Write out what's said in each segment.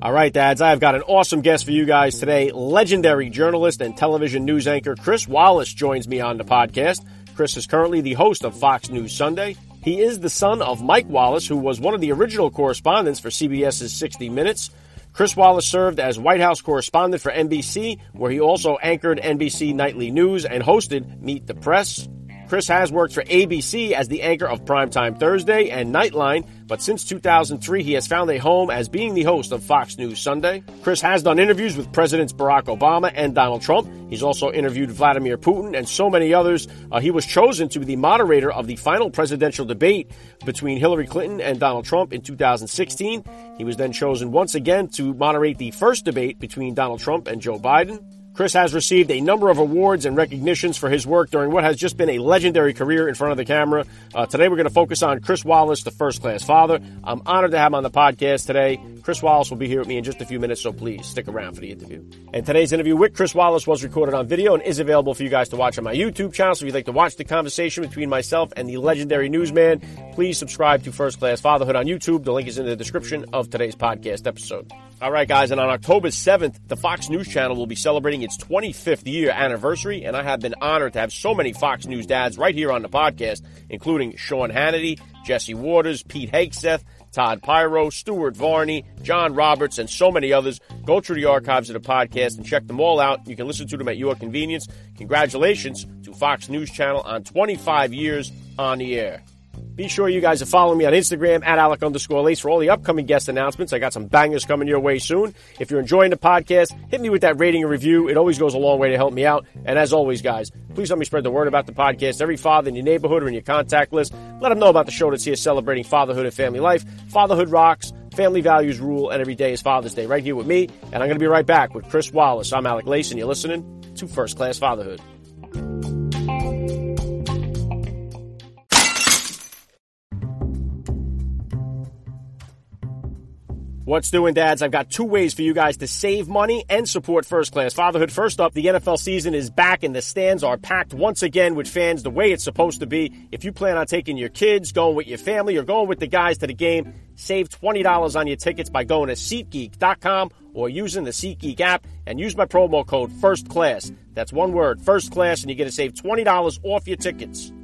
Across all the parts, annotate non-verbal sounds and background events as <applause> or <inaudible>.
All right, dads, I have got an awesome guest for you guys today. Legendary journalist and television news anchor Chris Wallace joins me on the podcast. Chris is currently the host of Fox News Sunday. He is the son of Mike Wallace, who was one of the original correspondents for CBS's 60 Minutes. Chris Wallace served as White House correspondent for NBC, where he also anchored NBC Nightly News and hosted Meet the Press. Chris has worked for ABC as the anchor of Primetime Thursday and Nightline, but since 2003, he has found a home as being the host of Fox News Sunday. Chris has done interviews with Presidents Barack Obama and Donald Trump. He's also interviewed Vladimir Putin and so many others. Uh, he was chosen to be the moderator of the final presidential debate between Hillary Clinton and Donald Trump in 2016. He was then chosen once again to moderate the first debate between Donald Trump and Joe Biden. Chris has received a number of awards and recognitions for his work during what has just been a legendary career in front of the camera. Uh, today, we're going to focus on Chris Wallace, the first class father. I'm honored to have him on the podcast today. Chris Wallace will be here with me in just a few minutes, so please stick around for the interview. And today's interview with Chris Wallace was recorded on video and is available for you guys to watch on my YouTube channel. So if you'd like to watch the conversation between myself and the legendary newsman, please subscribe to First Class Fatherhood on YouTube. The link is in the description of today's podcast episode. All right, guys, and on October 7th, the Fox News Channel will be celebrating its 25th year anniversary, and I have been honored to have so many Fox News dads right here on the podcast, including Sean Hannity, Jesse Watters, Pete Hegseth, Todd Piro, Stuart Varney, John Roberts, and so many others. Go through the archives of the podcast and check them all out. You can listen to them at your convenience. Congratulations to Fox News Channel on 25 years on the air. Be sure you guys are following me on Instagram at Alec underscore Lace for all the upcoming guest announcements. I got some bangers coming your way soon. If you're enjoying the podcast, hit me with that rating and review. It always goes a long way to help me out. And as always, guys, please help me spread the word about the podcast. Every father in your neighborhood or in your contact list, let them know about the show that's here celebrating fatherhood and family life. Fatherhood rocks, family values rule, and every day is Father's Day right here with me. And I'm going to be right back with Chris Wallace. I'm Alec Lace, and you're listening to First Class Fatherhood. What's doing, dads? I've got two ways for you guys to save money and support first class fatherhood. First up, the NFL season is back and the stands are packed once again with fans the way it's supposed to be. If you plan on taking your kids, going with your family, or going with the guys to the game, save $20 on your tickets by going to SeatGeek.com or using the SeatGeek app and use my promo code First Class. That's one word, First Class, and you're going to save $20 off your tickets.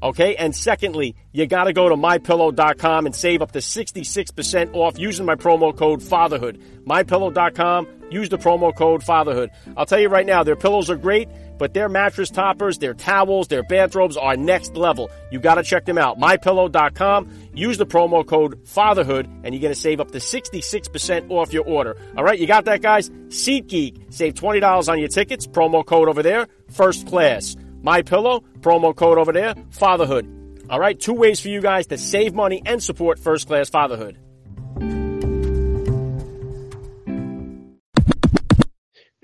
Okay, and secondly, you got to go to mypillow.com and save up to 66% off using my promo code fatherhood. Mypillow.com, use the promo code fatherhood. I'll tell you right now, their pillows are great, but their mattress toppers, their towels, their bathrobes are next level. You got to check them out. Mypillow.com, use the promo code fatherhood, and you're going to save up to 66% off your order. All right, you got that, guys? SeatGeek, save $20 on your tickets, promo code over there, first class. My Pillow, promo code over there, fatherhood. All right, two ways for you guys to save money and support first class fatherhood.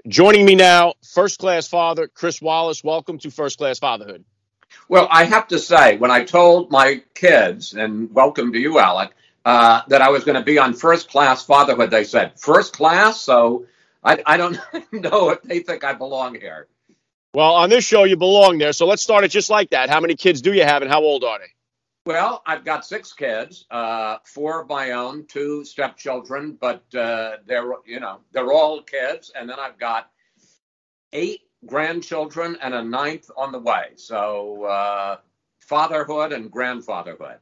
Joining me now, first class father Chris Wallace. Welcome to First Class Fatherhood. Well, I have to say, when I told my kids, and welcome to you, Alec, uh, that I was going to be on First Class Fatherhood, they said, First Class? So I, I don't <laughs> know if they think I belong here. Well, on this show, you belong there. So let's start it just like that. How many kids do you have, and how old are they? Well, I've got six kids, uh, four of my own, two stepchildren, but uh, they're you know they're all kids, and then I've got eight grandchildren and a ninth on the way. So uh, fatherhood and grandfatherhood.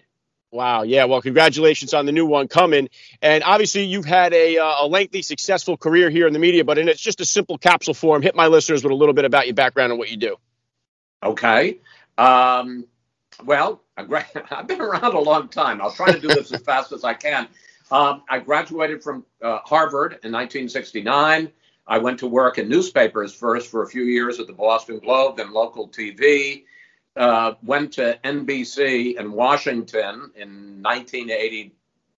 Wow. Yeah. Well, congratulations on the new one coming. And obviously, you've had a, uh, a lengthy, successful career here in the media, but in it's just a simple capsule form. Hit my listeners with a little bit about your background and what you do. Okay. Um, well, <laughs> I've been around a long time. I'll try to do this as <laughs> fast as I can. Um, I graduated from uh, Harvard in 1969. I went to work in newspapers first for a few years at the Boston Globe, then local TV uh, went to NBC in Washington in 1980.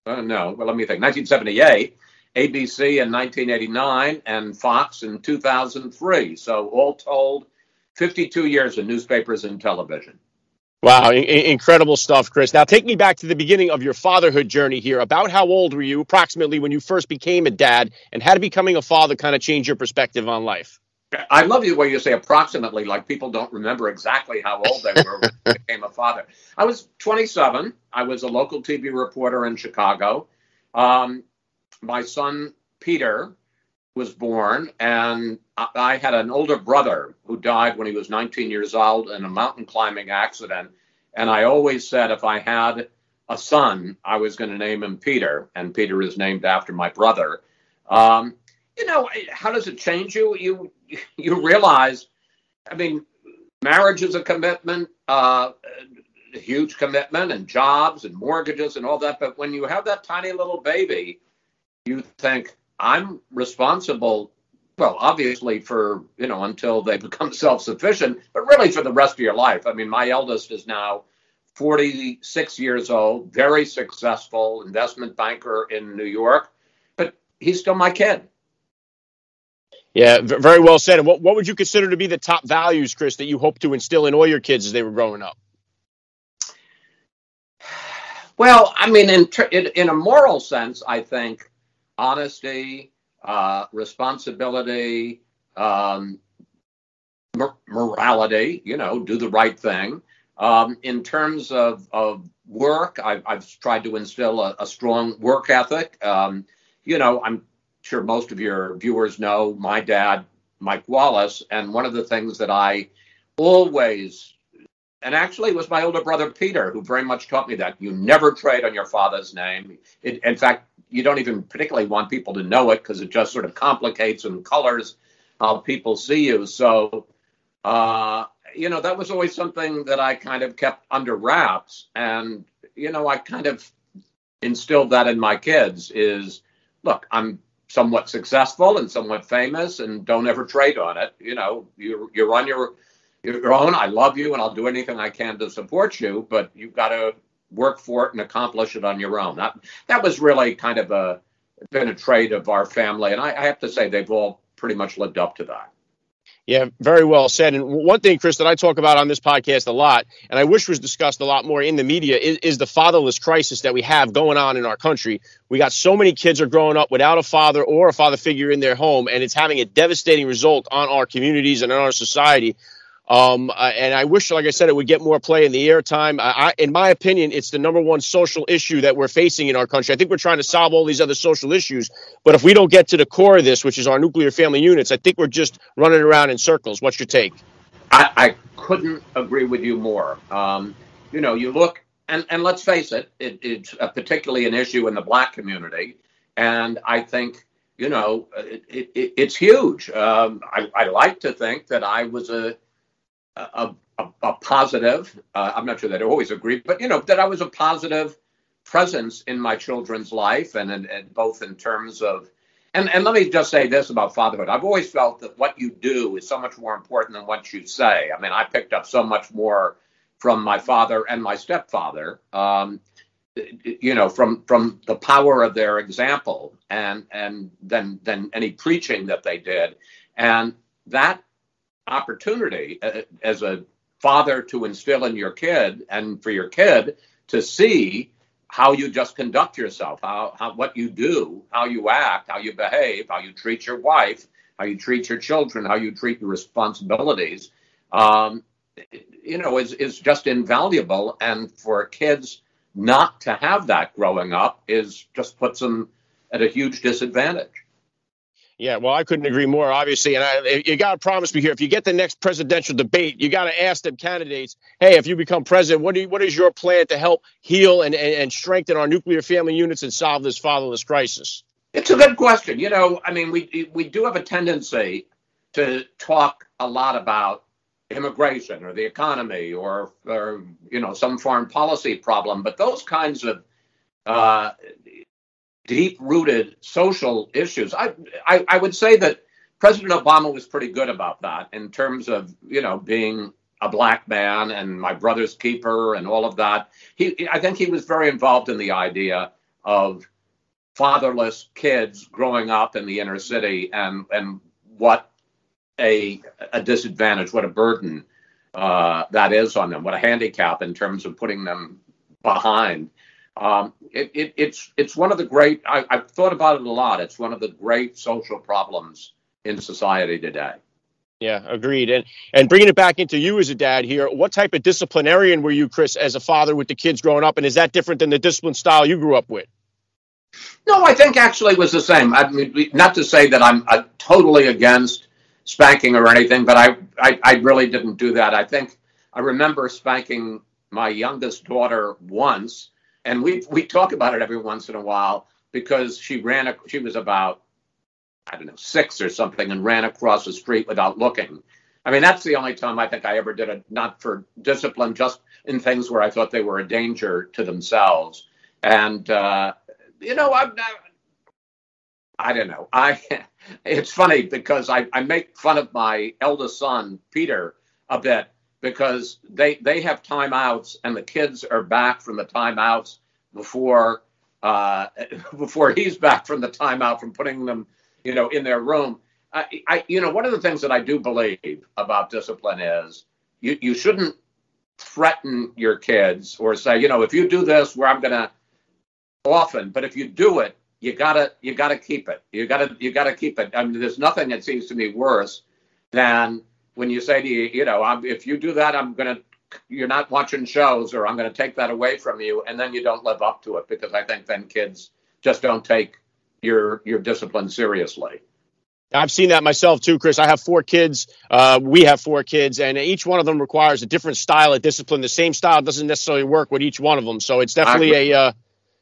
Uh, no, well, let me think, 1978, ABC in 1989, and Fox in 2003. So, all told, 52 years in newspapers and television. Wow, incredible stuff, Chris. Now, take me back to the beginning of your fatherhood journey here. About how old were you approximately when you first became a dad, and how did becoming a father kind of change your perspective on life? I love the way you say approximately, like people don't remember exactly how old they were when they became a father. I was 27. I was a local TV reporter in Chicago. Um, my son, Peter, was born, and I had an older brother who died when he was 19 years old in a mountain climbing accident. And I always said if I had a son, I was going to name him Peter, and Peter is named after my brother. Um, you know, how does it change you? You you realize, I mean, marriage is a commitment, uh, a huge commitment, and jobs and mortgages and all that. But when you have that tiny little baby, you think I'm responsible. Well, obviously for you know until they <laughs> become self-sufficient, but really for the rest of your life. I mean, my eldest is now 46 years old, very successful investment banker in New York, but he's still my kid. Yeah, very well said. And what, what would you consider to be the top values, Chris, that you hope to instill in all your kids as they were growing up? <sighs> Well, I mean, in, in, a moral sense, I think honesty, uh, responsibility, um, mor- morality, you know, do the right thing. Um, in terms of, of work, I've, I've tried to instill a, a strong work ethic. Um, you know, I'm sure most of your viewers know my dad, Mike Wallace, and one of the things that I always and actually it was my older brother Peter who very much taught me that you never trade on your father's name. It, in fact, you don't even particularly want people to know it because it just sort of complicates and colors how people see you. So, uh, you know, that was always something that I kind of kept under wraps, and you know, I kind of instilled that in my kids. Is look, I'm somewhat successful and somewhat famous, and don't ever trade on it. You know, you're you're on your your own. I love you, and I'll do anything I can to support you. But you've got to work for it and accomplish it on your own. That that was really kind of a been a trait of our family, and I, I have to say they've all pretty much lived up to that. Yeah, very well said. And one thing, Chris, that I talk about on this podcast a lot, and I wish was discussed a lot more in the media, is, is, the fatherless crisis that we have going on in our country. We got so many kids are growing up without a father or a father figure in their home, and it's having a devastating result on our communities and on our society. Um, and I wish, like I said, it would get more play in the airtime. I, I, in my opinion, it's the number one social issue that we're facing in our country. I think we're trying to solve all these other social issues, but if we don't get to the core of this, which is our nuclear family units, I think we're just running around in circles. What's your take? I, I couldn't agree with you more. Um, you know, you look, and, and let's face it, it, it's particularly an issue in the black community. And I think, you know, it, it, it's huge. Um, I, I like to think that I was a a, a, a positive. Uh, I'm not sure that I always agree, but you know that I was a positive presence in my children's life, and, and, and both in terms of. And, and let me just say this about fatherhood. I've always felt that what you do is so much more important than what you say. I mean, I picked up so much more from my father and my stepfather. Um, you know, from from the power of their example, and and then than any preaching that they did, and that opportunity uh, as a father to instill in your kid and for your kid to see how you just conduct yourself, how, how what you do, how you act, how you behave, how you treat your wife, how you treat your children, how you treat your responsibilities, um, you know, is is just invaluable. And for kids not to have that growing up is just puts them at a huge disadvantage. Yeah, well, I couldn't agree more, obviously. And I, you got to promise me here if you get the next presidential debate, you got to ask them candidates, hey, if you become president, what, do you, what is your plan to help heal and, and, and strengthen our nuclear family units and solve this fatherless crisis? It's a good question. You know, I mean, we, we do have a tendency to talk a lot about immigration or the economy or, or you know, some foreign policy problem, but those kinds of uh, deep rooted social issues. I, I, I would say that President Obama was pretty good about that in terms of you know being a black man and my brother's keeper and all of that. He I think he was very involved in the idea of fatherless kids growing up in the inner city and and what a a disadvantage, what a burden uh, that is on them, what a handicap in terms of putting them behind. Um, it, it, it's it's one of the great. I, I've thought about it a lot. It's one of the great social problems in society today. Yeah, agreed. And and bringing it back into you as a dad here, what type of disciplinarian were you, Chris, as a father with the kids growing up, and is that different than the discipline style you grew up with? No, I think actually it was the same. I mean, not to say that I'm uh, totally against spanking or anything, but I, I, I really didn't do that. I think I remember spanking my youngest daughter once, and we we talk about it every once in a while because she ran. A, she was about I don't know six or something, and ran across the street without looking. I mean, that's the only time I think I ever did it, not for discipline, just in things where I thought they were a danger to themselves. And uh, you know, I'm not, I don't know. I <laughs> it's funny because I, I make fun of my eldest son Peter a bit because they they have timeouts and the kids are back from the timeouts before uh, <laughs> before he's back from the timeout from putting them you know in their room. I, I you know one of the things that I do believe about discipline is you you shouldn't threaten your kids or say you know if you do this where I'm gonna often, but if you do it, you gotta you gotta keep it. You gotta you gotta keep it. I mean, there's nothing that seems to me worse than when you say to you, you know, I'm, if you do that, I'm gonna you're not watching shows, or I'm gonna take that away from you, and then you don't live up to it because I think then kids just don't take your your discipline seriously. I've seen that myself too, Chris. I have four kids. Uh, we have four kids, and each one of them requires a different style of discipline. The same style doesn't necessarily work with each one of them. So it's definitely a uh,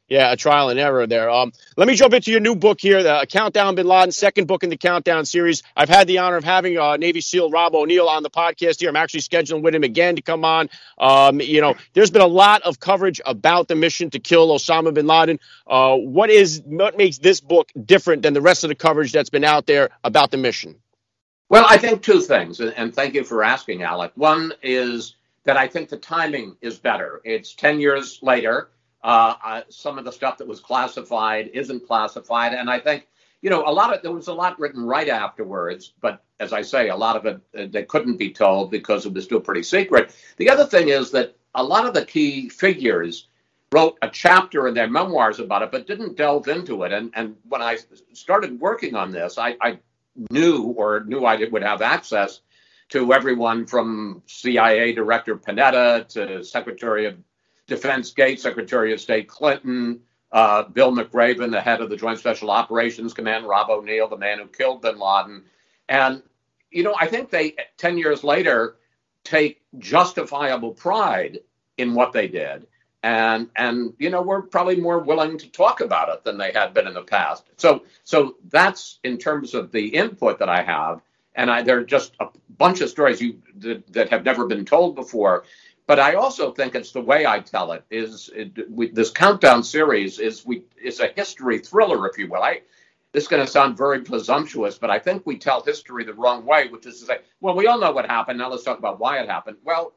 yeah, a trial and error there. Um, let me jump into your new book here, the Countdown Bin Laden, second book in the Countdown series. I've had the honor of having uh, Navy SEAL Rob O'Neill on the podcast here. I'm actually scheduling with him again to come on. Um, you know, there's been a lot of coverage about the mission to kill Osama bin Laden. Uh, what is what makes this book different than the rest of the coverage that's been out there about the mission? Well, I think two things, and thank you for asking, Alec. One is that I think the timing is better. It's 10 years later. Uh, some of the stuff that was classified isn't classified, and I think you know a lot of there was a lot written right afterwards, but as I say, a lot of it uh, they couldn't be told because it was still pretty secret. The other thing is that a lot of the key figures wrote a chapter in their memoirs about it, but didn't delve into it. And and when I started working on this, I, I knew or knew I would have access to everyone from CIA Director Panetta to Secretary of Defense Gates, Secretary of State Clinton, uh, Bill McRaven, the head of the Joint Special Operations Command, Rob O'Neill, the man who killed bin Laden. And, you know, I think they, 10 years later, take justifiable pride in what they did. And, and you know, we're probably more willing to talk about it than they had been in the past. So, so that's in terms of the input that I have. And I, there are just a bunch of stories you, that, that have never been told before but I also think it's the way I tell it. Is it, we, this countdown series is we is a history thriller, if you will. I this is going to sound very presumptuous, but I think we tell history the wrong way, which is to say, well, we all know what happened. Now let's talk about why it happened. Well,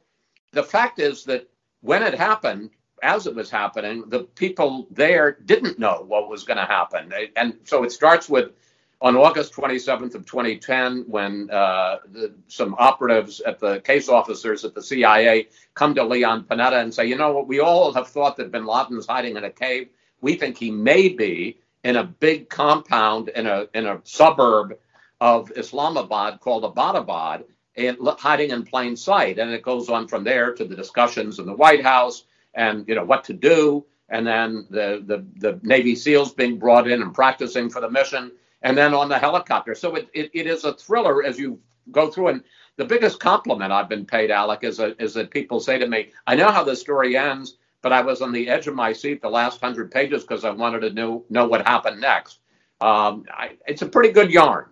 the fact is that when it happened, as it was happening, the people there didn't know what was going to happen, and so it starts with on August 27th of 2010, when uh, the, some operatives at the case officers at the CIA come to Leon Panetta and say, you know what, we all have thought that Bin Laden's hiding in a cave. We think he may be in a big compound in a in a suburb of Islamabad called Abbottabad, and hiding in plain sight. And it goes on from there to the discussions in the White House and you know what to do, and then the the, the Navy SEALs being brought in and practicing for the mission and then on the helicopter. So it, it, it is a thriller as you go through. And the biggest compliment I've been paid, Alec, is, a, is that people say to me, I know how the story ends, but I was on the edge of my seat the last hundred pages because I wanted to know, know what happened next. Um, I, it's a pretty good yarn.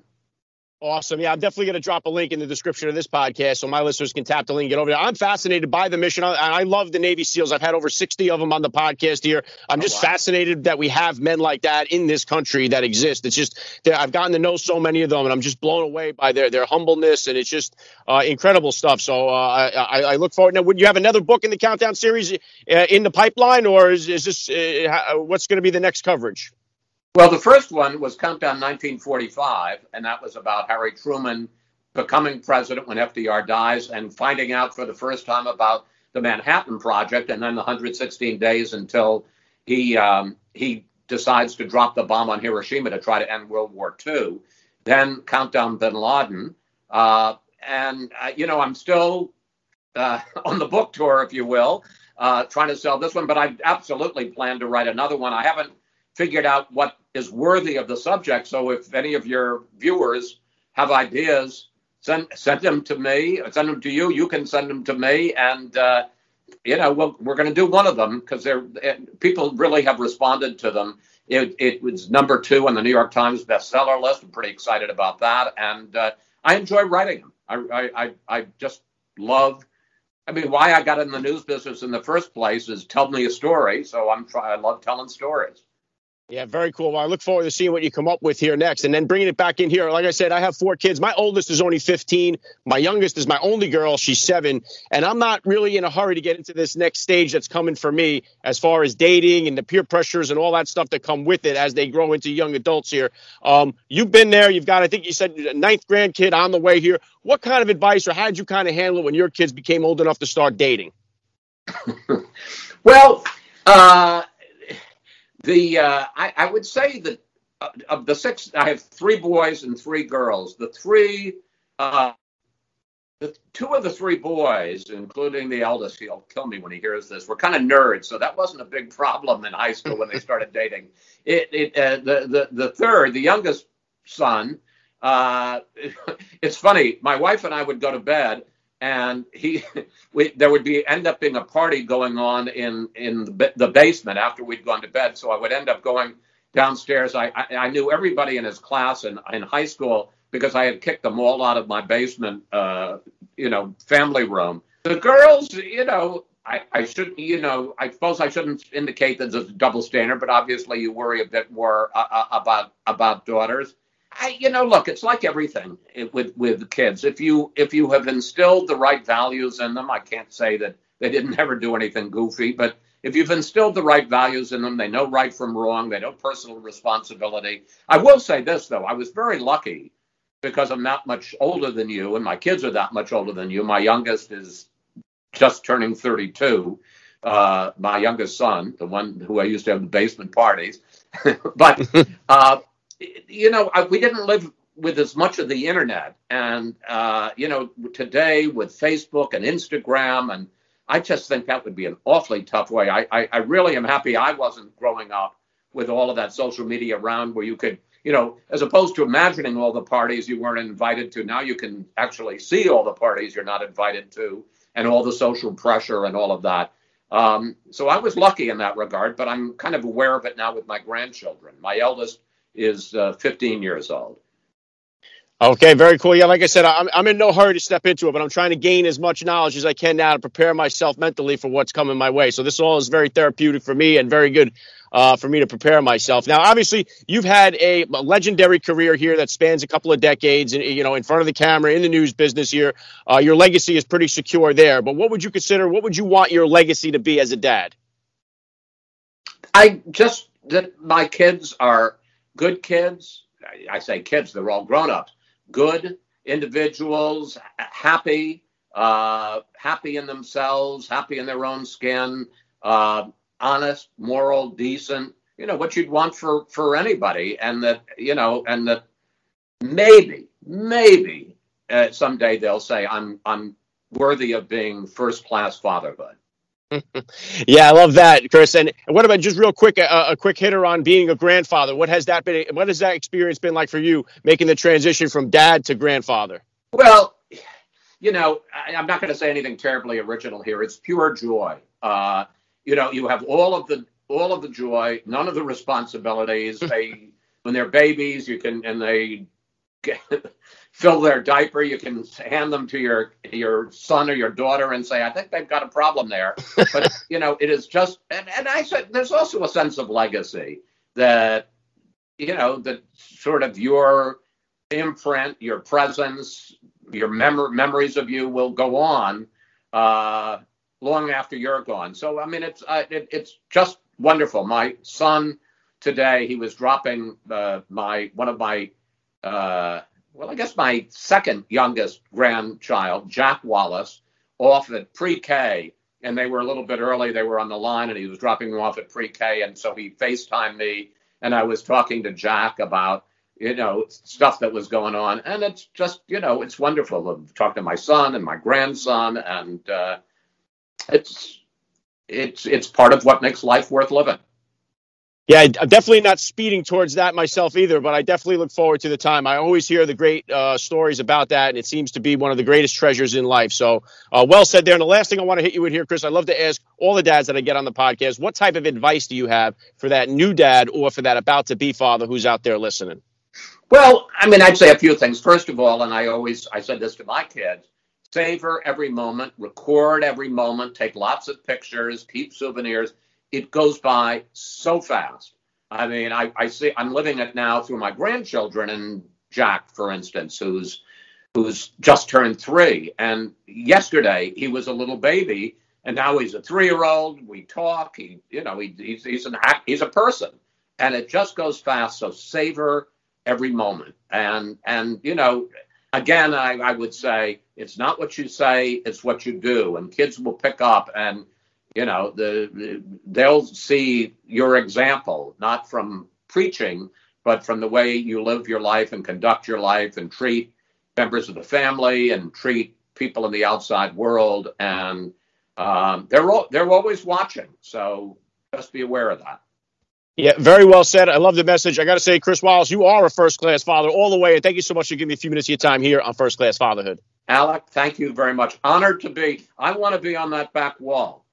Awesome. Yeah, I'm definitely going to drop a link in the description of this podcast so my listeners can tap the link and get over there. I'm fascinated by the mission. And I love the Navy SEALs. I've had over 60 of them on the podcast here. I'm just oh, wow. fascinated that we have men like that in this country that exist. It's just, I've gotten to know so many of them and I'm just blown away by their, their humbleness and it's just uh, incredible stuff. So uh, I, I, look forward. Now, would you have another book in the Countdown series uh, in the pipeline or is, is this uh, what's going to be the next coverage? Well, the first one was Countdown 1945, and that was about Harry Truman becoming president when FDR dies and finding out for the first time about the Manhattan Project, and then the 116 days until he um, he decides to drop the bomb on Hiroshima to try to end World War II. Then Countdown Bin Laden, uh, and uh, you know I'm still uh, <laughs> on the book tour, if you will, uh, trying to sell this one, but I absolutely plan to write another one. I haven't figured out what is worthy of the subject. So if any of your viewers have ideas, send send them to me. Send them to you. You can send them to me, and uh, you know we we are going to do one of them because they're people really have responded to them. It, it was number two on the New York Times bestseller list. I'm pretty excited about that, and uh, I enjoy writing them. I, I I just love. I mean, why I got in the news business in the first place is tell me a story. So I'm try, I love telling stories. Yeah, very cool. Well, I look forward to seeing what you come up with here next and then bringing it back in here. Like I said, I have four kids. My oldest is only 15. My youngest is my only girl. She's seven. And I'm not really in a hurry to get into this next stage that's coming for me as far as dating and the peer pressures and all that stuff that come with it as they grow into young adults here. Um, you've been there. You've got, I think you said, a ninth grandkid on the way here. What kind of advice or how did you kind of handle it when your kids became old enough to start dating? <laughs> well, uh, the uh, I, I, would say that uh, of the six, I have three boys and three girls. The three, uh, the two of the three boys, including the eldest, he'll kill me when he hears this. Were kind of nerds, so that wasn't a big problem in high school when they started dating. It, it uh, the the the third, the youngest son. Uh, <laughs> it's funny. My wife and I would go to bed and he <laughs> we, there would be end up being a party going on in in the, the, basement after we'd gone to bed. So i would end up going downstairs. I i, I knew everybody in his class in, in high school because i had kicked them all out of my basement uh, you know family room. The girls you know I, I shouldn't, you know, I suppose I shouldn't indicate that there's a double standard, but obviously you worry a bit more uh, uh about about daughters. I, you know, look, it's like everything with with kids. If you if you have instilled the right values in them, I can't say that they didn't <laughs> ever do anything goofy, but if you've instilled the right values in them, they know right from wrong, they know personal responsibility. I will say this though, I was very lucky because I'm not much older than you, and my kids are that much older than you. My youngest is just turning 32. Uh, my youngest son, the one who I used to have the basement parties, <laughs> but <laughs> uh, you know, we didn't live with as much of the internet. And, uh, you know, today with Facebook and Instagram, and I just think that would be an awfully tough way. I, I, I really am happy I wasn't growing up with all of that social media around where you could, you know, as opposed to imagining all the parties you weren't invited to, now you can actually see all the parties you're not invited to and all the social pressure and all of that. Um, so I was lucky in that regard, but I'm kind of aware of it now with my grandchildren. My eldest is uh, 15 years old. Okay, very cool. Yeah, like I said, I'm, I'm in no hurry to step into it, but I'm trying to gain as much knowledge as I can now to prepare myself mentally for what's coming my way. So this all is very therapeutic for me and very good uh, for me to prepare myself. Now, obviously, you've had a, legendary career here that spans a couple of decades, and you know, in front of the camera in the news business here. Uh, your legacy is pretty secure there. But what would you consider? What would you want your legacy to be as a dad? I just that my kids are good kids. I, say kids, they're all grown ups. Good individuals, happy, uh, happy in themselves, happy in their own skin, uh, honest, moral, decent. You know what you'd want for for anybody, and that you know, and that maybe, maybe uh, someday they'll say, "I'm I'm worthy of being first class fatherhood." Yeah, I love that, Chris. And what about just real quick, a, a, quick hitter on being a grandfather? What has that been? What has that experience been like for you, making the transition from dad to grandfather? Well, you know, I, am not going to say anything terribly original here. It's pure joy. Uh, you know, you have all of the all of the joy, none of the responsibilities. <laughs> they when they're babies, you can and they get, fill their diaper, you can hand them to your your son or your daughter and say, I think they've got a problem there. <laughs> But you know, it is just and, and I said there's also a sense of legacy that you know, that sort of your imprint, your presence, your mem- memories of you will go on uh, long after you're gone. So I mean, it's uh, it, it's just wonderful. My son today. He was dropping uh, my one of my uh, well, I guess my second youngest grandchild, Jack Wallace, off at pre-K, and they were a little bit early. They were on the line, and he was dropping them off at pre-K, and so he FaceTimed me, and I was talking to Jack about you know stuff that was going on, and it's just you know it's wonderful to talk to my son and my grandson, and uh, it's it's it's part of what makes life worth living. Yeah, I'm definitely not speeding towards that myself either, but I definitely look forward to the time. I always hear the great uh, stories about that, and it seems to be one of the greatest treasures in life. So, uh, well said there. And the last thing I want to hit you with here, Chris, I love to ask all the dads that I get on the podcast, what type of advice do you have for that new dad or for that about to be father who's out there listening? Well, I mean, I'd say a few things. First of all, and I always I said this to my kids: savor every moment, record every moment, take lots of pictures, keep souvenirs it goes by so fast. I mean, I, I see I'm living it now through my grandchildren and Jack, for instance, who's who's just turned three. And yesterday he was a little baby, and now he's a three-year-old. We talk. He, you know, he, he's he's an he's a person, and it just goes fast. So savor every moment. And and you know, again, I, I would say it's not what you say, it's what you do, and kids will pick up and you know the they'll see your example not from preaching but from the way you live your life and conduct your life and treat members of the family and treat people in the outside world and um, they're they're always watching so just be aware of that yeah, very well said. I love the message. I got to say, Chris Wallace, you are a first class father all the way. And thank you so much for giving me a few minutes of your time here on First Class Fatherhood. Alec, thank you very much. Honored to be. I want to be on that back wall.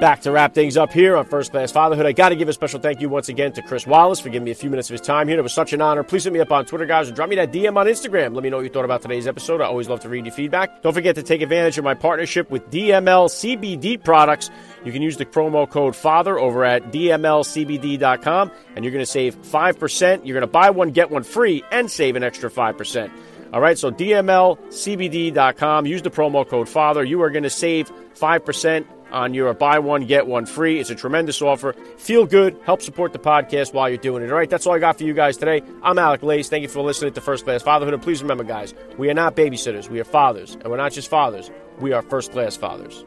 Back to wrap things up here on First Class Fatherhood. I got to give a special thank you once again to Chris Wallace for giving me a few minutes of his time here. It was such an honor. Please hit me up on Twitter, guys, or drop me that DM on Instagram. Let me know what you thought about today's episode. I always love to read your feedback. Don't forget to take advantage of my partnership with DML CBD products. You can use the promo code FATHER over at DMLCBD.com, and you're going to save 5%. You're going to buy one, get one free, and save an extra 5%. All right, so DMLCBD.com. Use the promo code FATHER. You are going to save 5% on your buy one, get one free. It's a tremendous offer. Feel good. Help support the podcast while you're doing it. All right, that's all I got for you guys today. I'm Alec Lace. Thank you for listening to First Class Fatherhood. And please remember, guys, we are not babysitters. We are fathers. And we're not just fathers, we are first class fathers.